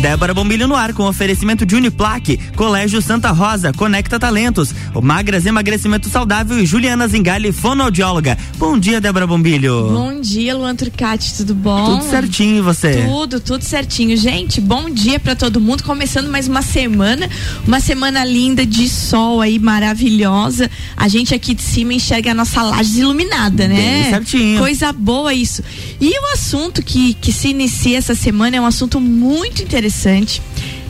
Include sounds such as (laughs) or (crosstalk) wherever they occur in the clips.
Débora Bombilho no ar com oferecimento de Uniplaque, Colégio Santa Rosa, Conecta Talentos, o Magras Emagrecimento Saudável e Juliana Zingali, fonoaudióloga. Bom dia, Débora Bombilho. Bom dia, Luan Turcati, tudo bom? Tudo certinho e você? Tudo, tudo certinho. Gente, bom dia para todo mundo, começando mais uma semana, uma semana linda de sol aí, maravilhosa. A gente aqui de cima enxerga a nossa laje iluminada, né? Bem certinho. Coisa boa isso. E o assunto que, que se inicia essa semana é um assunto muito interessante.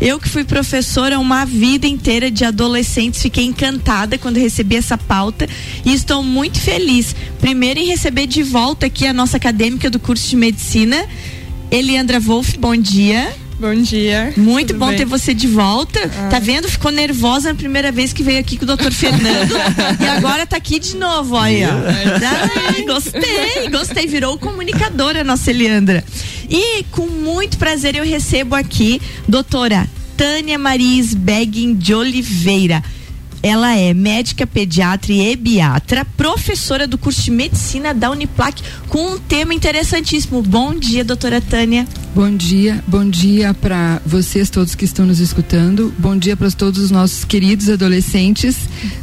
Eu que fui professora uma vida inteira de adolescentes, fiquei encantada quando recebi essa pauta e estou muito feliz. Primeiro em receber de volta aqui a nossa acadêmica do curso de medicina, Eliandra Wolff, bom dia. Bom dia. Muito Tudo bom bem? ter você de volta. Ah. Tá vendo? Ficou nervosa na primeira vez que veio aqui com o doutor Fernando. e agora tá aqui de novo, olha. Ai, gostei, gostei. Virou comunicadora, nossa Eliandra. E com muito prazer eu recebo aqui doutora Tânia Maris Begging de Oliveira. Ela é médica pediatra e ebiatra, professora do curso de medicina da Uniplac, com um tema interessantíssimo. Bom dia, doutora Tânia. Bom dia, bom dia para vocês todos que estão nos escutando. Bom dia para todos os nossos queridos adolescentes,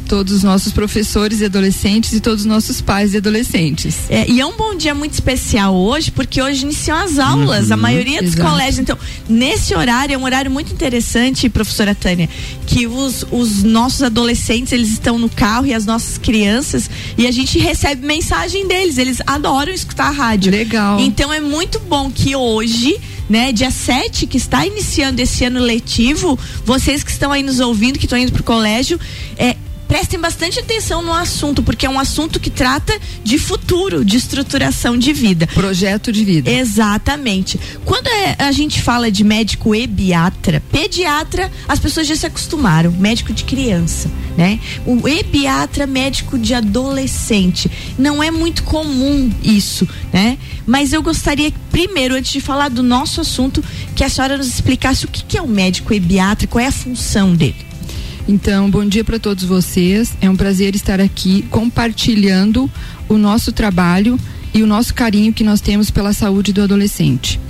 todos os nossos professores e adolescentes e todos os nossos pais e adolescentes. É, e é um bom dia muito especial hoje, porque hoje iniciam as aulas, a maioria dos exato. colégios. Então, nesse horário, é um horário muito interessante, professora Tânia, que os, os nossos adolescentes, eles estão no carro e as nossas crianças, e a gente recebe mensagem deles, eles adoram escutar a rádio. Legal. Então, é muito bom que hoje, né, dia 7, que está iniciando esse ano letivo, vocês que estão aí nos ouvindo, que estão indo pro colégio, é, prestem bastante atenção no assunto, porque é um assunto que trata de futuro, de estruturação de vida. Projeto de vida. Exatamente. Quando é- a gente fala de médico ebiatra, pediatra, as pessoas já se acostumaram, médico de criança, né? O ebiatra, médico de adolescente. Não é muito comum isso, né? Mas eu gostaria, primeiro, antes de falar do nosso assunto, que a senhora nos explicasse o que, que é o médico ebiatra, qual é a função dele. Então, bom dia para todos vocês. É um prazer estar aqui compartilhando o nosso trabalho e o nosso carinho que nós temos pela saúde do adolescente.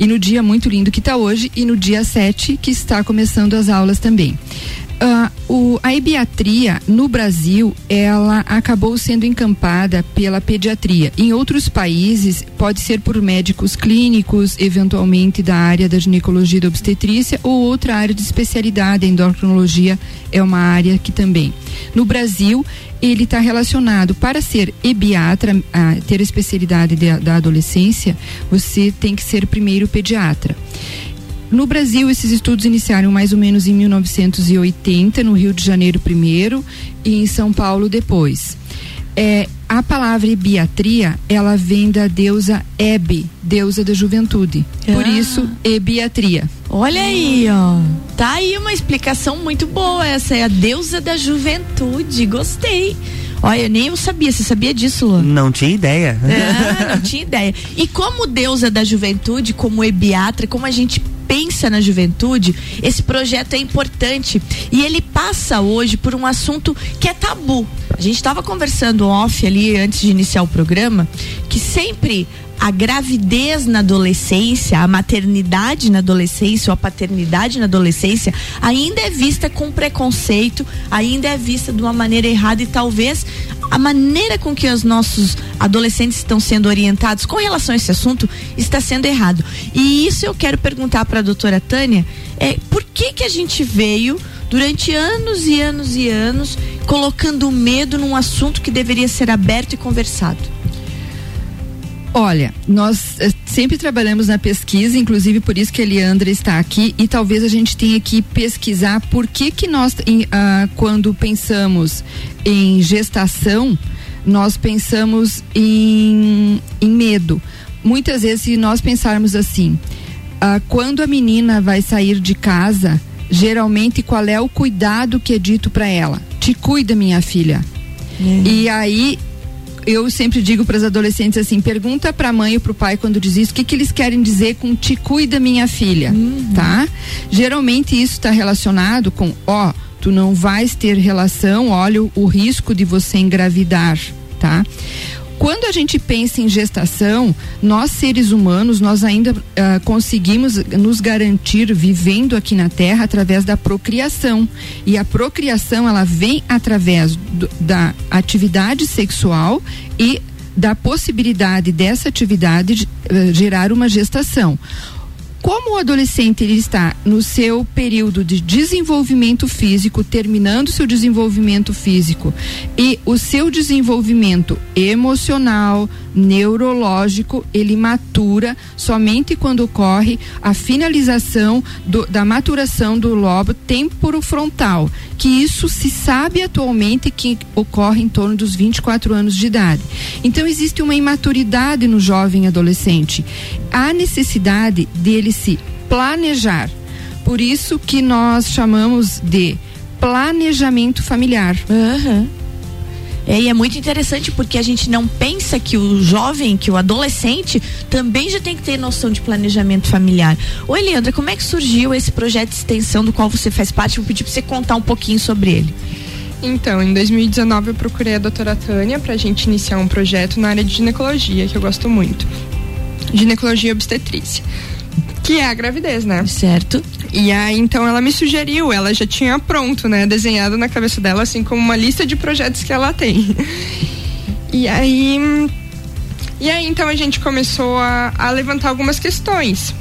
E no dia muito lindo que está hoje e no dia 7 que está começando as aulas também. Ah, o, a ebiatria no Brasil ela acabou sendo encampada pela pediatria. Em outros países pode ser por médicos clínicos, eventualmente da área da ginecologia e da obstetrícia ou outra área de especialidade. A endocrinologia é uma área que também. No Brasil ele está relacionado para ser ebiatra, ter a especialidade de- da adolescência, você tem que ser primeiro pediatra. No Brasil, esses estudos iniciaram mais ou menos em 1980, no Rio de Janeiro primeiro e em São Paulo depois. É, a palavra ebiatria, ela vem da deusa Hebe, deusa da juventude. Por Ah. isso, ebiatria. Olha aí, ó. Tá aí uma explicação muito boa. Essa é a deusa da juventude. Gostei. Olha, nem eu sabia. Você sabia disso, Luan? Não tinha ideia. Ah, não tinha ideia. E como deusa da juventude, como ebiatra, como a gente pensa na juventude, esse projeto é importante e ele passa hoje por um assunto que é tabu. A gente estava conversando off ali antes de iniciar o programa que sempre a gravidez na adolescência, a maternidade na adolescência ou a paternidade na adolescência ainda é vista com preconceito, ainda é vista de uma maneira errada e talvez a maneira com que os nossos adolescentes estão sendo orientados com relação a esse assunto está sendo errado. E isso eu quero perguntar para a doutora Tânia, é por que que a gente veio durante anos e anos e anos colocando medo num assunto que deveria ser aberto e conversado? Olha, nós eh, sempre trabalhamos na pesquisa, inclusive por isso que a Eliandra está aqui, e talvez a gente tenha que pesquisar por que que nós, em, ah, quando pensamos em gestação, nós pensamos em, em medo. Muitas vezes, se nós pensarmos assim, ah, quando a menina vai sair de casa, geralmente qual é o cuidado que é dito para ela? Te cuida, minha filha. E aí eu sempre digo para as adolescentes assim: pergunta para a mãe ou para o pai quando diz isso, o que, que eles querem dizer com te cuida, minha filha, tá? Geralmente isso está relacionado com, ó, tu não vais ter relação, olha o, o risco de você engravidar, tá? Quando a gente pensa em gestação, nós seres humanos, nós ainda uh, conseguimos nos garantir vivendo aqui na Terra através da procriação. E a procriação, ela vem através do, da atividade sexual e da possibilidade dessa atividade uh, gerar uma gestação como o adolescente ele está no seu período de desenvolvimento físico, terminando seu desenvolvimento físico e o seu desenvolvimento emocional, neurológico, ele matura somente quando ocorre a finalização do, da maturação do lobo temporofrontal, que isso se sabe atualmente que ocorre em torno dos 24 anos de idade. Então existe uma imaturidade no jovem adolescente. Há necessidade dele se planejar. Por isso que nós chamamos de planejamento familiar. Uhum. É, e é muito interessante porque a gente não pensa que o jovem, que o adolescente, também já tem que ter noção de planejamento familiar. Oi, Leandra, como é que surgiu esse projeto de extensão do qual você faz parte? Vou pedir para você contar um pouquinho sobre ele. Então, em 2019 eu procurei a doutora Tânia para a gente iniciar um projeto na área de ginecologia, que eu gosto muito. Ginecologia e obstetrícia que é a gravidez, né? Certo. E aí, então, ela me sugeriu, ela já tinha pronto, né? Desenhado na cabeça dela, assim, como uma lista de projetos que ela tem. E aí. E aí, então, a gente começou a, a levantar algumas questões.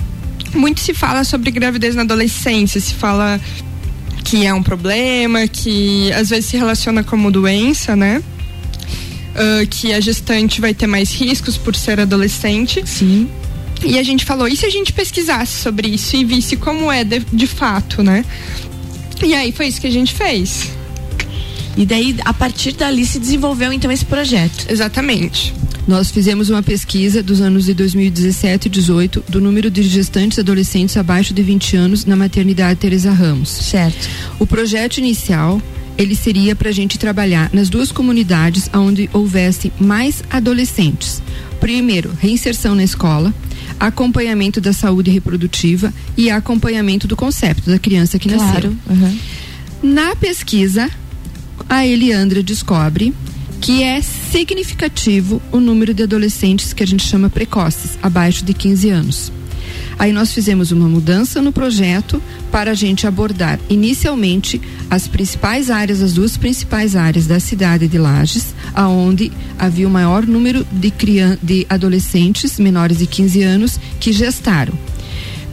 Muito se fala sobre gravidez na adolescência, se fala que é um problema, que às vezes se relaciona como doença, né? Uh, que a gestante vai ter mais riscos por ser adolescente. Sim. E a gente falou, e se a gente pesquisasse sobre isso e visse como é de, de fato, né? E aí foi isso que a gente fez. E daí, a partir dali, se desenvolveu então esse projeto. Exatamente. Nós fizemos uma pesquisa dos anos de 2017 e 2018 do número de gestantes adolescentes abaixo de 20 anos na maternidade Teresa Ramos. Certo. O projeto inicial ele seria para a gente trabalhar nas duas comunidades onde houvesse mais adolescentes. Primeiro, reinserção na escola acompanhamento da saúde reprodutiva e acompanhamento do conceito da criança que claro. nasceu. Uhum. Na pesquisa, a Eliandra descobre que é significativo o número de adolescentes que a gente chama precoces, abaixo de 15 anos. Aí nós fizemos uma mudança no projeto para a gente abordar inicialmente as principais áreas, as duas principais áreas da cidade de Lages, aonde havia o maior número de, de adolescentes menores de 15 anos que gestaram.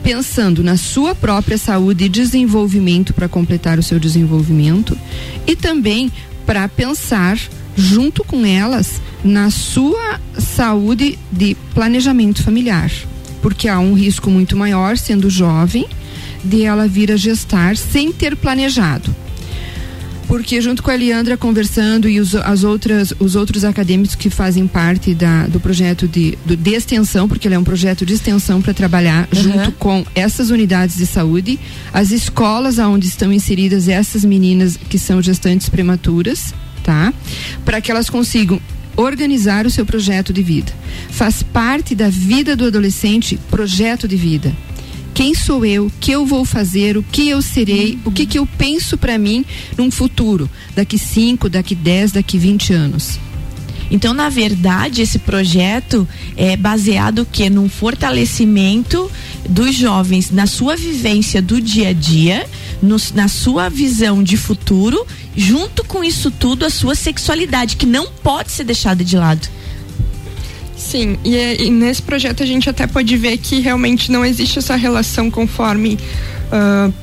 Pensando na sua própria saúde e desenvolvimento para completar o seu desenvolvimento e também para pensar junto com elas na sua saúde de planejamento familiar porque há um risco muito maior, sendo jovem, de ela vir a gestar sem ter planejado. Porque junto com a Eliandra conversando e os, as outras, os outros acadêmicos que fazem parte da, do projeto de, do, de extensão, porque ele é um projeto de extensão para trabalhar uhum. junto com essas unidades de saúde, as escolas onde estão inseridas essas meninas que são gestantes prematuras, tá? Para que elas consigam organizar o seu projeto de vida. Faz parte da vida do adolescente projeto de vida. Quem sou eu? O que eu vou fazer? O que eu serei? O que, que eu penso para mim num futuro? Daqui 5, daqui 10, daqui 20 anos. Então, na verdade, esse projeto é baseado que num fortalecimento dos jovens na sua vivência do dia a dia, no, na sua visão de futuro, junto com isso tudo a sua sexualidade, que não pode ser deixada de lado. Sim, e, e nesse projeto a gente até pode ver que realmente não existe essa relação conforme uh,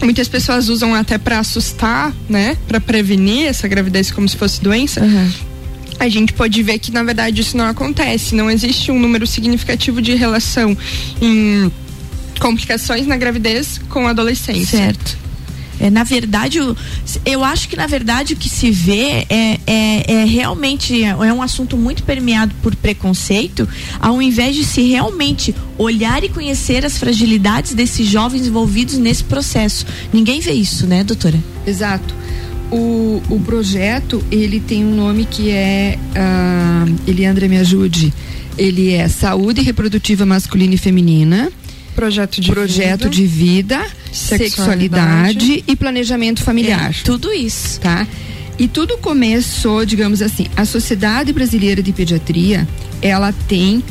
muitas pessoas usam até para assustar, né, para prevenir essa gravidez como se fosse doença. Uhum a gente pode ver que na verdade isso não acontece. Não existe um número significativo de relação em complicações na gravidez com a adolescência. Certo. É, na verdade, eu acho que na verdade o que se vê é, é, é, realmente é um assunto muito permeado por preconceito, ao invés de se realmente olhar e conhecer as fragilidades desses jovens envolvidos nesse processo. Ninguém vê isso, né, doutora? Exato. O, o projeto, ele tem um nome que é. Uh, Eliandra, me ajude. Ele é Saúde Reprodutiva Masculina e Feminina. Projeto de projeto vida. de vida, sexualidade, sexualidade e planejamento familiar. É, tudo isso. Tá? E tudo começou, digamos assim, a Sociedade Brasileira de Pediatria, ela tem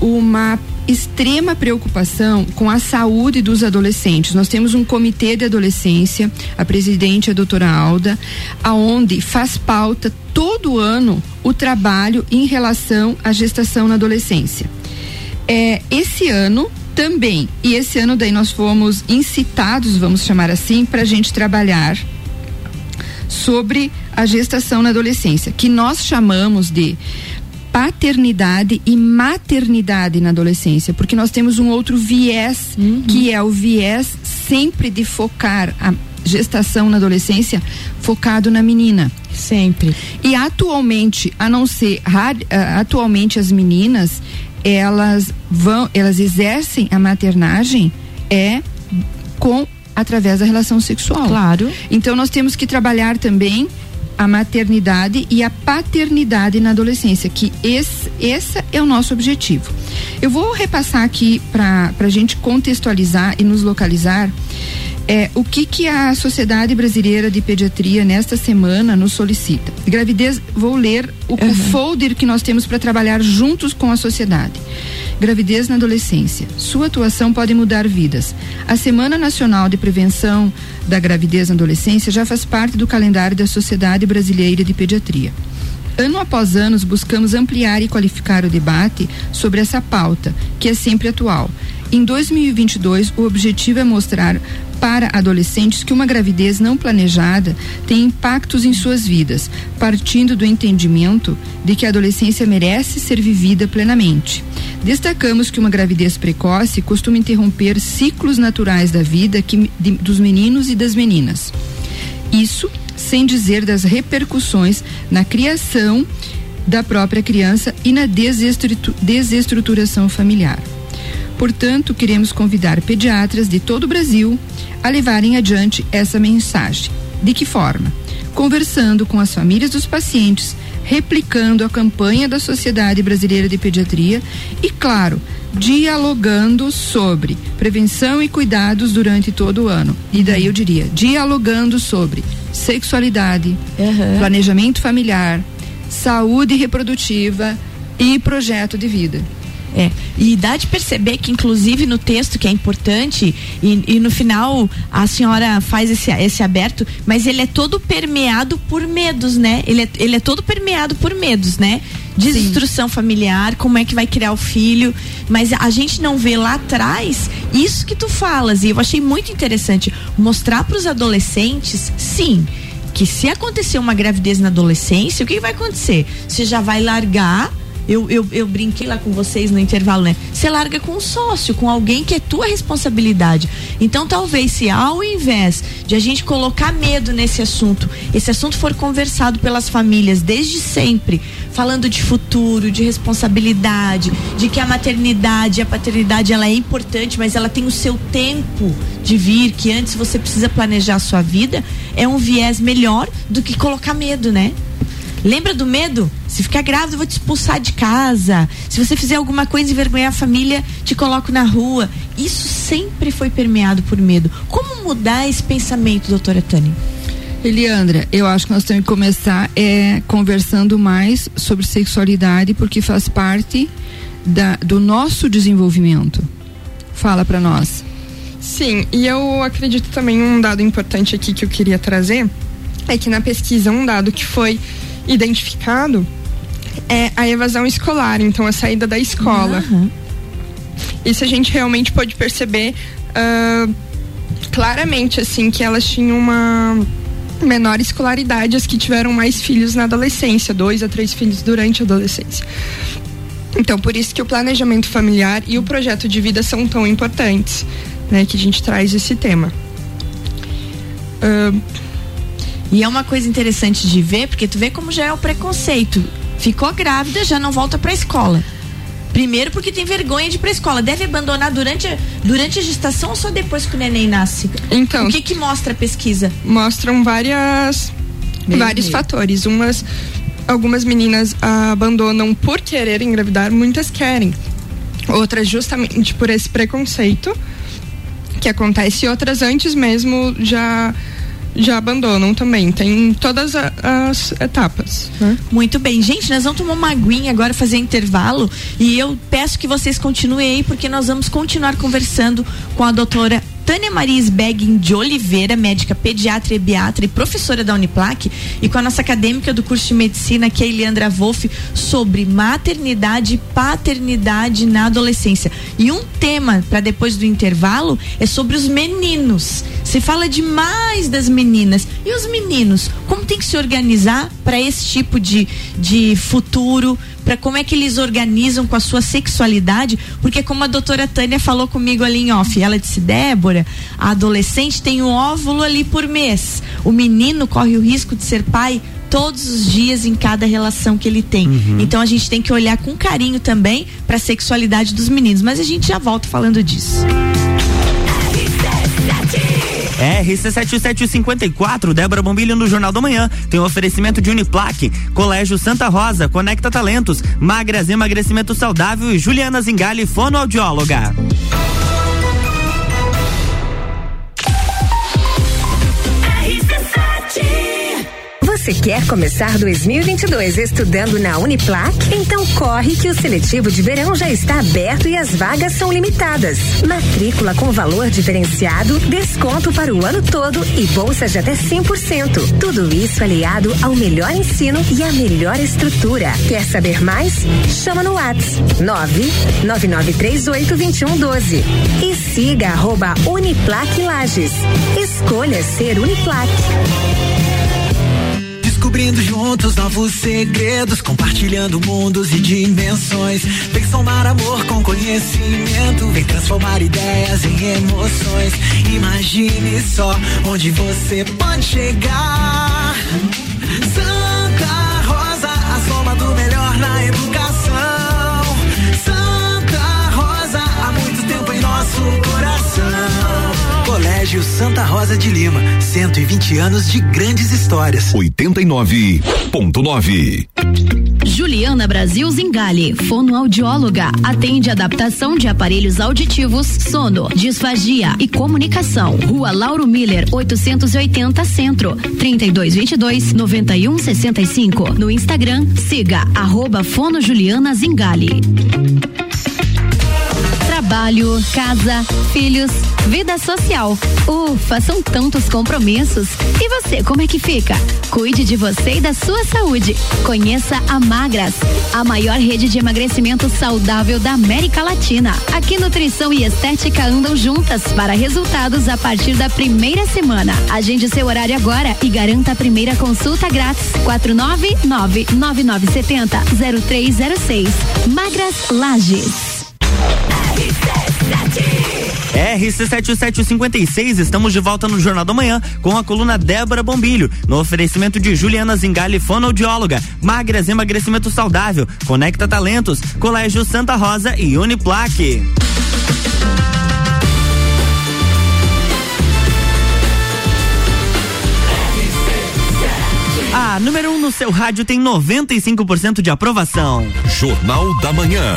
uma extrema preocupação com a saúde dos adolescentes. Nós temos um comitê de adolescência, a presidente é a doutora Alda, aonde faz pauta todo ano o trabalho em relação à gestação na adolescência. É, esse ano também, e esse ano daí nós fomos incitados, vamos chamar assim, para a gente trabalhar sobre a gestação na adolescência, que nós chamamos de paternidade e maternidade na adolescência, porque nós temos um outro viés, uhum. que é o viés sempre de focar a gestação na adolescência focado na menina. Sempre. E atualmente, a não ser atualmente as meninas, elas vão, elas exercem a maternagem é com através da relação sexual. Claro. Então nós temos que trabalhar também a maternidade e a paternidade na adolescência, que esse, esse é o nosso objetivo. Eu vou repassar aqui para a gente contextualizar e nos localizar é, o que, que a Sociedade Brasileira de Pediatria nesta semana nos solicita. Gravidez, vou ler o, uhum. o folder que nós temos para trabalhar juntos com a sociedade. Gravidez na adolescência. Sua atuação pode mudar vidas. A Semana Nacional de Prevenção da Gravidez na Adolescência já faz parte do calendário da Sociedade Brasileira de Pediatria. Ano após ano, buscamos ampliar e qualificar o debate sobre essa pauta, que é sempre atual. Em 2022, o objetivo é mostrar para adolescentes que uma gravidez não planejada tem impactos em suas vidas, partindo do entendimento de que a adolescência merece ser vivida plenamente. Destacamos que uma gravidez precoce costuma interromper ciclos naturais da vida que, de, dos meninos e das meninas. Isso sem dizer das repercussões na criação da própria criança e na desestruturação familiar. Portanto, queremos convidar pediatras de todo o Brasil a levarem adiante essa mensagem. De que forma? Conversando com as famílias dos pacientes, replicando a campanha da Sociedade Brasileira de Pediatria e, claro, dialogando sobre prevenção e cuidados durante todo o ano. E daí eu diria, dialogando sobre sexualidade, uhum. planejamento familiar, saúde reprodutiva e projeto de vida. É, e dá de perceber que, inclusive, no texto, que é importante, e, e, no final a senhora faz esse, esse aberto, mas ele é todo permeado por medos, né? Ele é, ele é todo permeado por medos, né? Desinstrução Sim. familiar, como é que vai criar o filho, mas a gente não vê lá atrás isso que tu falas, e eu achei muito interessante mostrar para os adolescentes, sim, que se acontecer uma gravidez na adolescência, o que vai acontecer? Você já vai largar eu, eu, eu brinquei lá com vocês no intervalo, né? Você larga com um sócio, com alguém que é tua responsabilidade. Então, talvez, se ao invés de a gente colocar medo nesse assunto, esse assunto for conversado pelas famílias desde sempre, falando de futuro, de responsabilidade, de que a maternidade a paternidade ela é importante, mas ela tem o seu tempo de vir, que antes você precisa planejar a sua vida, é um viés melhor do que colocar medo, né? Lembra do medo? Se ficar grávida, eu vou te expulsar de casa. Se você fizer alguma coisa e envergonhar a família, te coloco na rua. Isso sempre foi permeado por medo. Como mudar esse pensamento, doutora Tânia? Eliandra, eu acho que nós temos que começar é, conversando mais sobre sexualidade, porque faz parte da, do nosso desenvolvimento. Fala para nós. Sim, e eu acredito também um dado importante aqui que eu queria trazer é que na pesquisa um dado que foi identificado é a evasão escolar, então a saída da escola. Uhum. Isso a gente realmente pode perceber uh, claramente, assim, que elas tinham uma menor escolaridade, as que tiveram mais filhos na adolescência, dois a três filhos durante a adolescência. Então, por isso que o planejamento familiar e o projeto de vida são tão importantes, né? Que a gente traz esse tema. Uh, e é uma coisa interessante de ver, porque tu vê como já é o preconceito. Ficou grávida, já não volta pra escola. Primeiro porque tem vergonha de ir pra escola. Deve abandonar durante a, durante a gestação ou só depois que o neném nasce? Então. O que que mostra a pesquisa? Mostram várias vários fatores. Umas algumas meninas abandonam por querer engravidar, muitas querem. Outras justamente por esse preconceito que acontece, outras antes mesmo já já abandonam também. Tem todas a, as etapas. Né? Muito bem. Gente, nós vamos tomar uma aguinha agora, fazer intervalo. E eu peço que vocês continuem aí, porque nós vamos continuar conversando com a doutora Tânia Maria Sbeggin de Oliveira, médica pediatra e biatra e professora da Uniplac, e com a nossa acadêmica do curso de medicina, que é a Eliandra Wolff, sobre maternidade e paternidade na adolescência. E um tema para depois do intervalo é sobre os meninos. Se fala demais das meninas. E os meninos? Como tem que se organizar para esse tipo de, de futuro? Para como é que eles organizam com a sua sexualidade, porque como a doutora Tânia falou comigo ali em off, ela disse, Débora, a adolescente tem um óvulo ali por mês. O menino corre o risco de ser pai todos os dias em cada relação que ele tem. Uhum. Então a gente tem que olhar com carinho também para a sexualidade dos meninos, mas a gente já volta falando disso. RC7754, Débora Bombilho no Jornal da Manhã. Tem um oferecimento de Uniplaque, Colégio Santa Rosa, Conecta Talentos, Magras Emagrecimento Saudável e Juliana Zingali, fonoaudióloga. Você quer começar 2022 estudando na Uniplac? Então corre que o seletivo de verão já está aberto e as vagas são limitadas. Matrícula com valor diferenciado, desconto para o ano todo e bolsa de até 100%. Tudo isso aliado ao melhor ensino e à melhor estrutura. Quer saber mais? Chama no WhatsApp 999382112 e siga arroba Uniplac Lages. Escolha ser Uniplac descobrindo juntos novos segredos, compartilhando mundos e dimensões. Vem somar amor com conhecimento, vem transformar ideias em emoções. Imagine só onde você pode chegar. Santa Rosa, a soma do melhor na educação. Colégio Santa Rosa de Lima, 120 anos de grandes histórias. 89.9 Juliana Brasil Zingali, fonoaudióloga, atende adaptação de aparelhos auditivos, sono, disfagia e comunicação. Rua Lauro Miller, 880 Centro, 3222 9165. No Instagram, siga arroba Fono Juliana Zingali trabalho, casa, filhos, vida social. Ufa, são tantos compromissos. E você, como é que fica? Cuide de você e da sua saúde. Conheça a Magras, a maior rede de emagrecimento saudável da América Latina. Aqui nutrição e estética andam juntas para resultados a partir da primeira semana. Agende seu horário agora e garanta a primeira consulta grátis. 499 9970 0306. Magras Lages. RC7756, estamos de volta no Jornal da Manhã com a coluna Débora Bombilho, no oferecimento de Juliana Zingali, fonoaudióloga, Magras Emagrecimento Saudável, Conecta Talentos, Colégio Santa Rosa e Uniplaque. A número 1 um no seu rádio tem 95% de aprovação. Jornal da Manhã.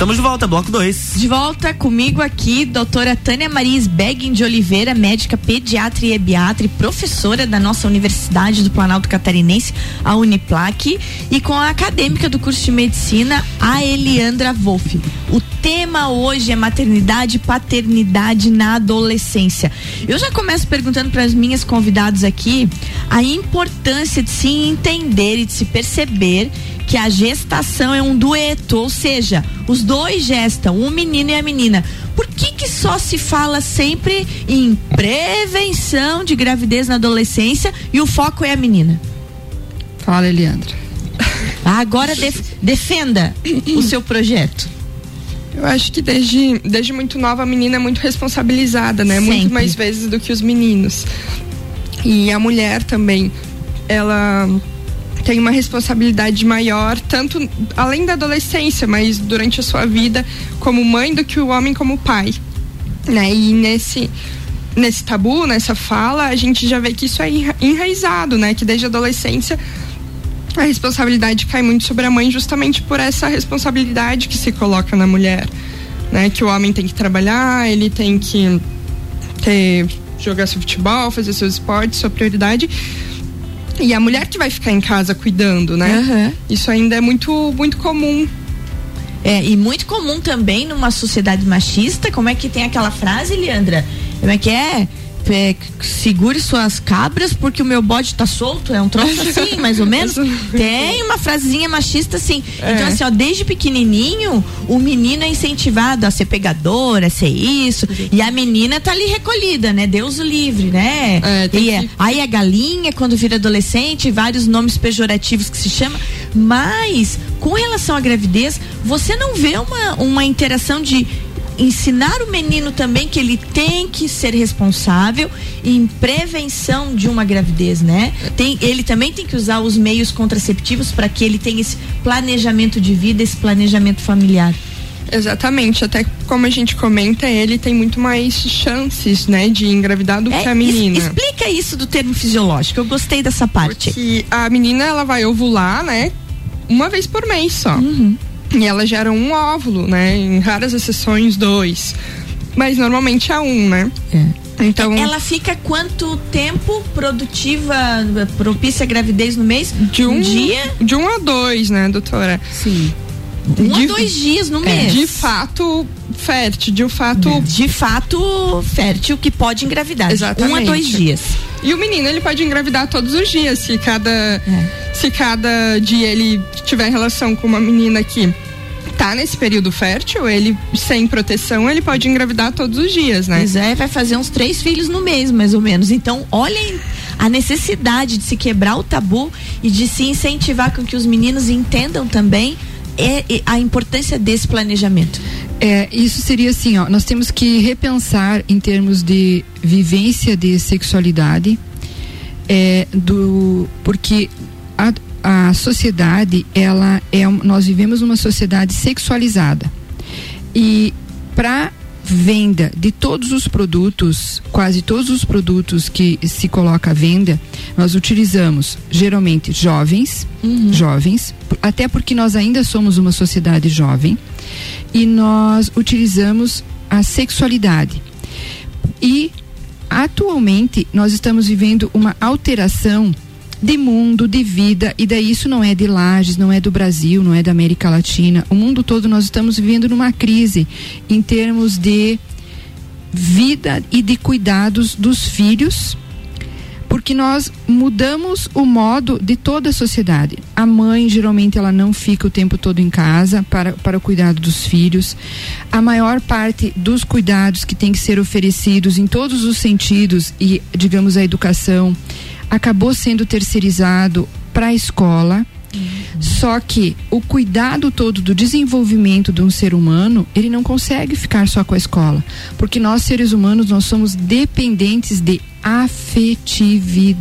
Estamos de volta, bloco 2. De volta comigo aqui, doutora Tânia Maria Sbeggin de Oliveira, médica pediatra e ebiatra e professora da nossa Universidade do Planalto Catarinense, a Uniplac, e com a acadêmica do curso de medicina, a Eliandra Wolff. O tema hoje é maternidade e paternidade na adolescência. Eu já começo perguntando para as minhas convidadas aqui a importância de se entender e de se perceber que a gestação é um dueto, ou seja, os dois gestam, um menino e a menina. Por que que só se fala sempre em prevenção de gravidez na adolescência e o foco é a menina? Fala, Eliandra. Agora def defenda o seu projeto. Eu acho que desde, desde muito nova a menina é muito responsabilizada, né? Sempre. Muito mais vezes do que os meninos. E a mulher também, ela tem uma responsabilidade maior, tanto além da adolescência, mas durante a sua vida como mãe do que o homem como pai. Né? E nesse nesse tabu, nessa fala, a gente já vê que isso é enraizado, né? Que desde a adolescência a responsabilidade cai muito sobre a mãe justamente por essa responsabilidade que se coloca na mulher, né? Que o homem tem que trabalhar, ele tem que ter, jogar seu futebol, fazer seus esportes, sua prioridade. E a mulher que vai ficar em casa cuidando, né? Uhum. Isso ainda é muito, muito comum. É, e muito comum também numa sociedade machista, como é que tem aquela frase, Leandra? Como é que é? É, segure suas cabras porque o meu bode tá solto, é um troço (laughs) assim, mais ou menos. Tem uma frasezinha machista assim. É. Então, assim, ó, desde pequenininho, o menino é incentivado a ser pegador, a ser isso. E a menina tá ali recolhida, né? Deus o livre, né? É, e é- que- aí a galinha, quando vira adolescente, vários nomes pejorativos que se chama. Mas, com relação à gravidez, você não vê uma, uma interação de ensinar o menino também que ele tem que ser responsável em prevenção de uma gravidez, né? Tem, ele também tem que usar os meios contraceptivos para que ele tenha esse planejamento de vida, esse planejamento familiar. Exatamente, até como a gente comenta, ele tem muito mais chances, né, de engravidar do que a menina. explica isso do termo fisiológico. Eu gostei dessa parte. Que a menina ela vai ovular, né, uma vez por mês só. E ela gera um óvulo, né, em raras exceções dois. Mas normalmente é um, né? Então Ela fica quanto tempo produtiva, propícia à gravidez no mês? de um, dia? de um a dois, né, doutora? Sim. Um de- a dois dias no É, mês. de fato fértil, de um fato De fato fértil que pode engravidar. Exatamente. Um a dois dias. E o menino ele pode engravidar todos os dias se cada É. se cada dia ele tiver relação com uma menina que tá nesse período fértil, ele sem proteção, ele pode engravidar todos os dias, né? Pois é, vai fazer uns três filhos no mês, mais ou menos. Então, olhem a necessidade de se quebrar o tabu e de se incentivar com que os meninos entendam também é, a importância desse planejamento. É, isso seria assim, ó, nós temos que repensar em termos de vivência de sexualidade, é, do, porque a, a sociedade, ela é, nós vivemos numa sociedade sexualizada e para venda de todos os produtos, quase todos os produtos que se coloca à venda, nós utilizamos geralmente jovens, jovens, até porque nós ainda somos uma sociedade jovem e nós utilizamos a sexualidade. E atualmente nós estamos vivendo uma alteração de mundo, de vida, e daí isso não é de Lages, não é do Brasil, não é da América Latina. O mundo todo nós estamos vivendo numa crise em termos de vida e de cuidados dos filhos, porque nós mudamos o modo de toda a sociedade. A mãe geralmente ela não fica o tempo todo em casa para, para o cuidado dos filhos. A maior parte dos cuidados que tem que ser oferecidos em todos os sentidos e digamos a educação acabou sendo terceirizado para a escola. Só que o cuidado todo do desenvolvimento de um ser humano, ele não consegue ficar só com a escola, porque nós seres humanos nós somos dependentes de afetividade.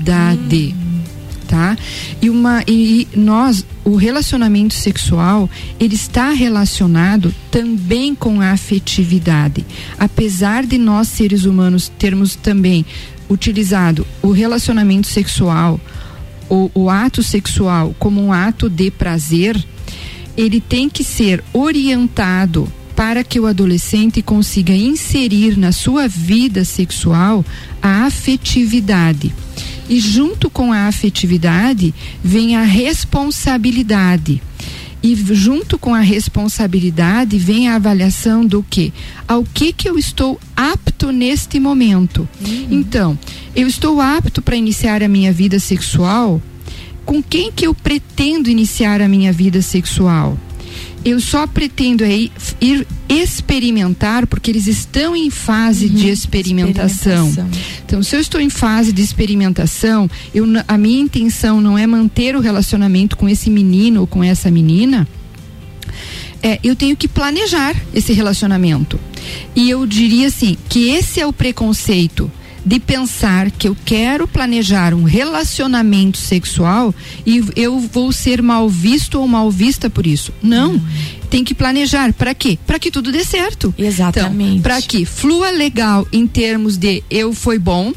Tá? E uma e nós o relacionamento sexual ele está relacionado também com a afetividade. Apesar de nós seres humanos termos também utilizado o relacionamento sexual o, o ato sexual como um ato de prazer, ele tem que ser orientado para que o adolescente consiga inserir na sua vida sexual a afetividade. E junto com a afetividade vem a responsabilidade. E junto com a responsabilidade vem a avaliação do que? Ao que que eu estou apto neste momento? Então, eu estou apto para iniciar a minha vida sexual? Com quem que eu pretendo iniciar a minha vida sexual? Eu só pretendo ir, ir experimentar porque eles estão em fase de experimentação. Então, se eu estou em fase de experimentação, eu, a minha intenção não é manter o relacionamento com esse menino ou com essa menina. É, eu tenho que planejar esse relacionamento. E eu diria assim, que esse é o preconceito de pensar que eu quero planejar um relacionamento sexual e eu vou ser mal visto ou mal vista por isso. Não. Tem que planejar. Para quê? Para que tudo dê certo. Exatamente. Então, para que flua legal em termos de eu foi bom,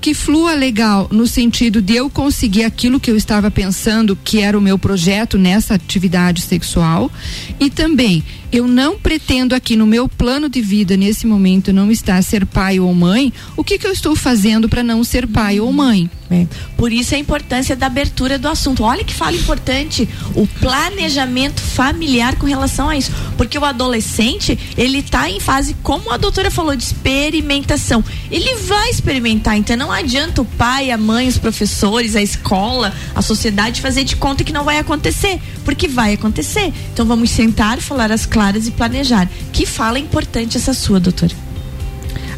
que flua legal no sentido de eu conseguir aquilo que eu estava pensando que era o meu projeto nessa atividade sexual e também eu não pretendo aqui no meu plano de vida nesse momento não estar ser pai ou mãe, o que que eu estou fazendo para não ser pai ou mãe? É. Por isso a importância da abertura do assunto. Olha que fala importante, o planejamento familiar com relação a isso, porque o adolescente, ele está em fase, como a doutora falou, de experimentação. Ele vai experimentar, então não adianta o pai, a mãe, os professores, a escola, a sociedade fazer de conta que não vai acontecer, porque vai acontecer. Então vamos sentar, falar as claras e planejar. Que fala importante essa sua, doutora?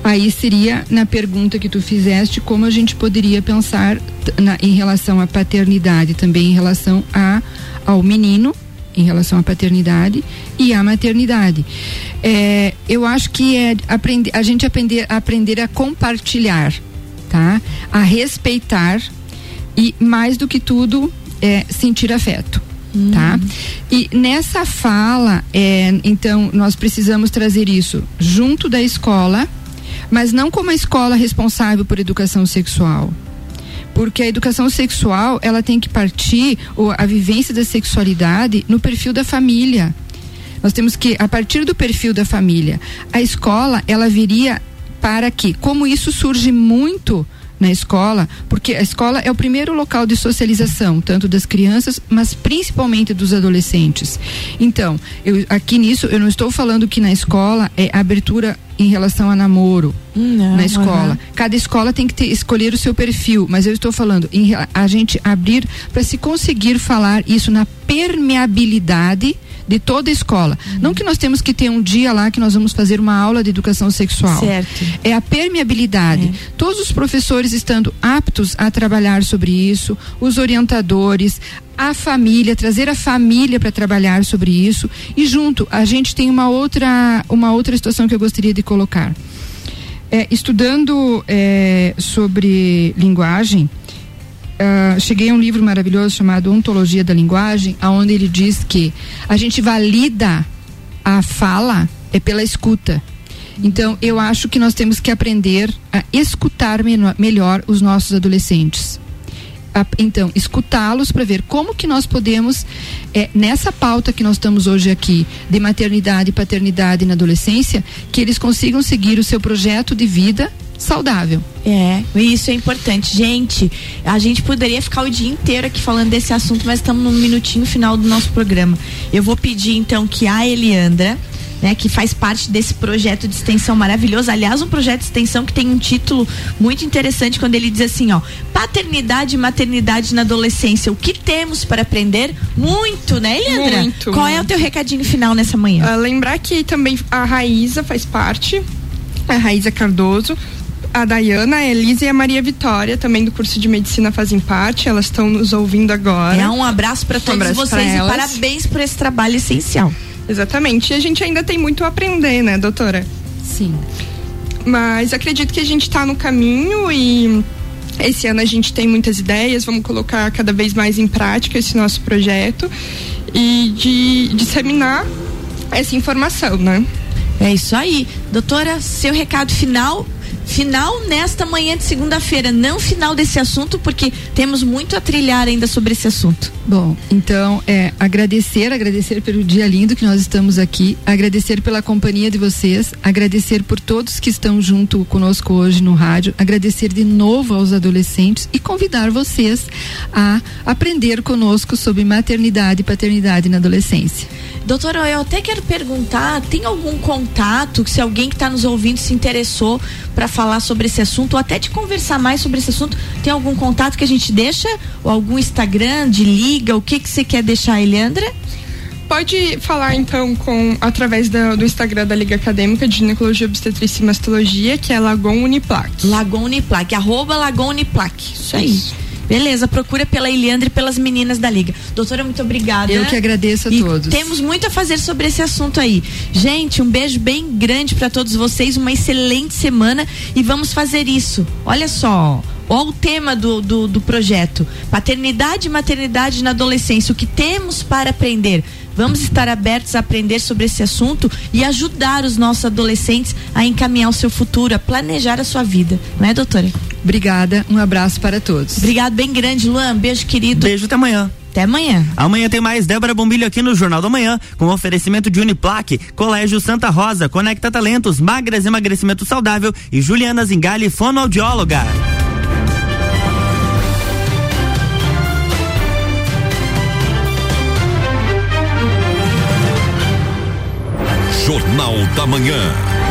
Aí seria na pergunta que tu fizeste como a gente poderia pensar na, em relação à paternidade, também em relação a, ao menino, em relação à paternidade e à maternidade. É, eu acho que é aprender, a gente aprender, aprender a compartilhar, tá? A respeitar e mais do que tudo é sentir afeto. Tá? E nessa fala, é, então, nós precisamos trazer isso junto da escola, mas não como a escola responsável por educação sexual. Porque a educação sexual, ela tem que partir, ou a vivência da sexualidade, no perfil da família. Nós temos que, a partir do perfil da família, a escola, ela viria para que, como isso surge muito na escola, porque a escola é o primeiro local de socialização, tanto das crianças, mas principalmente dos adolescentes. Então, eu, aqui nisso, eu não estou falando que na escola é abertura em relação a namoro Não, na escola. Cada escola tem que ter, escolher o seu perfil, mas eu estou falando em a gente abrir para se conseguir falar isso na permeabilidade de toda a escola. Uhum. Não que nós temos que ter um dia lá que nós vamos fazer uma aula de educação sexual. Certo. É a permeabilidade. Todos os professores estando aptos a trabalhar sobre isso, os orientadores, a família, trazer a família para trabalhar sobre isso e junto a gente tem uma outra uma outra situação que eu gostaria de colocar. É, estudando é, sobre linguagem, ah, cheguei a um livro maravilhoso chamado Ontologia da Linguagem, aonde ele diz que a gente valida a fala é pela escuta. Então, eu acho que nós temos que aprender a escutar melhor os nossos adolescentes. Então, escutá-los para ver como que nós podemos, eh, nessa pauta que nós estamos hoje aqui, de maternidade e paternidade na adolescência, que eles consigam seguir o seu projeto de vida saudável. É, isso é importante. Gente, a gente poderia ficar o dia inteiro aqui falando desse assunto, mas estamos no minutinho final do nosso programa. Eu vou pedir então que a Eliandra, né, que faz parte desse projeto de extensão maravilhoso, aliás, um projeto de extensão que tem um título muito interessante quando ele diz assim, ó, paternidade e maternidade na adolescência, o que temos para aprender? Muito, né, Eliandra? Muito, Qual é o teu recadinho final nessa manhã? Ah, lembrar que também a Raíza faz parte, a Raíza Cardoso, a Dayana, a Elisa e a Maria Vitória, também do curso de medicina, fazem parte. Elas estão nos ouvindo agora. É um abraço para todos abraço pra vocês e parabéns por esse trabalho essencial. Exatamente. E a gente ainda tem muito a aprender, né, doutora? Sim. Mas acredito que a gente está no caminho e esse ano a gente tem muitas ideias, vamos colocar cada vez mais em prática esse nosso projeto e de disseminar essa informação, né? É isso aí. Doutora, seu recado final. Final nesta manhã de segunda-feira, não final desse assunto, porque temos muito a trilhar ainda sobre esse assunto. Bom, então é agradecer, agradecer pelo dia lindo que nós estamos aqui, agradecer pela companhia de vocês, agradecer por todos que estão junto conosco hoje no rádio, agradecer de novo aos adolescentes e convidar vocês a aprender conosco sobre maternidade e paternidade na adolescência. Doutora, eu até quero perguntar, tem algum contato, se alguém que está nos ouvindo se interessou para falar sobre esse assunto, ou até de conversar mais sobre esse assunto, tem algum contato que a gente deixa? Ou algum Instagram de liga? O que que você quer deixar, Eliandra? Pode falar então com através da- do Instagram da Liga Acadêmica de Ginecologia, Obstetrícia e Mastologia, que é Lagon Uniplac. Lagon Uniplac, arroba Lagon Uniplac. Isso aí. Isso. Beleza, procura pela Eliandra e pelas meninas da Liga. Doutora, muito obrigada. Eu que agradeço a E todos. Temos muito a fazer sobre esse assunto aí. Gente, um beijo bem grande para todos vocês, uma excelente semana e vamos fazer isso. Olha só. Olha o tema do, do, do projeto: paternidade e maternidade na adolescência. O que temos para aprender? Vamos estar abertos a aprender sobre esse assunto e ajudar os nossos adolescentes a encaminhar o seu futuro, a planejar a sua vida. Não é, doutora? Obrigada, um abraço para todos. Obrigado bem grande, Luan. Beijo, querido. Beijo até amanhã. Até amanhã. Amanhã tem mais Débora Bombilho aqui no Jornal da Manhã, com oferecimento de Uniplaque, Colégio Santa Rosa, Conecta Talentos, Magras Emagrecimento Saudável e Juliana Zingali, fonoaudióloga. Jornal da Manhã.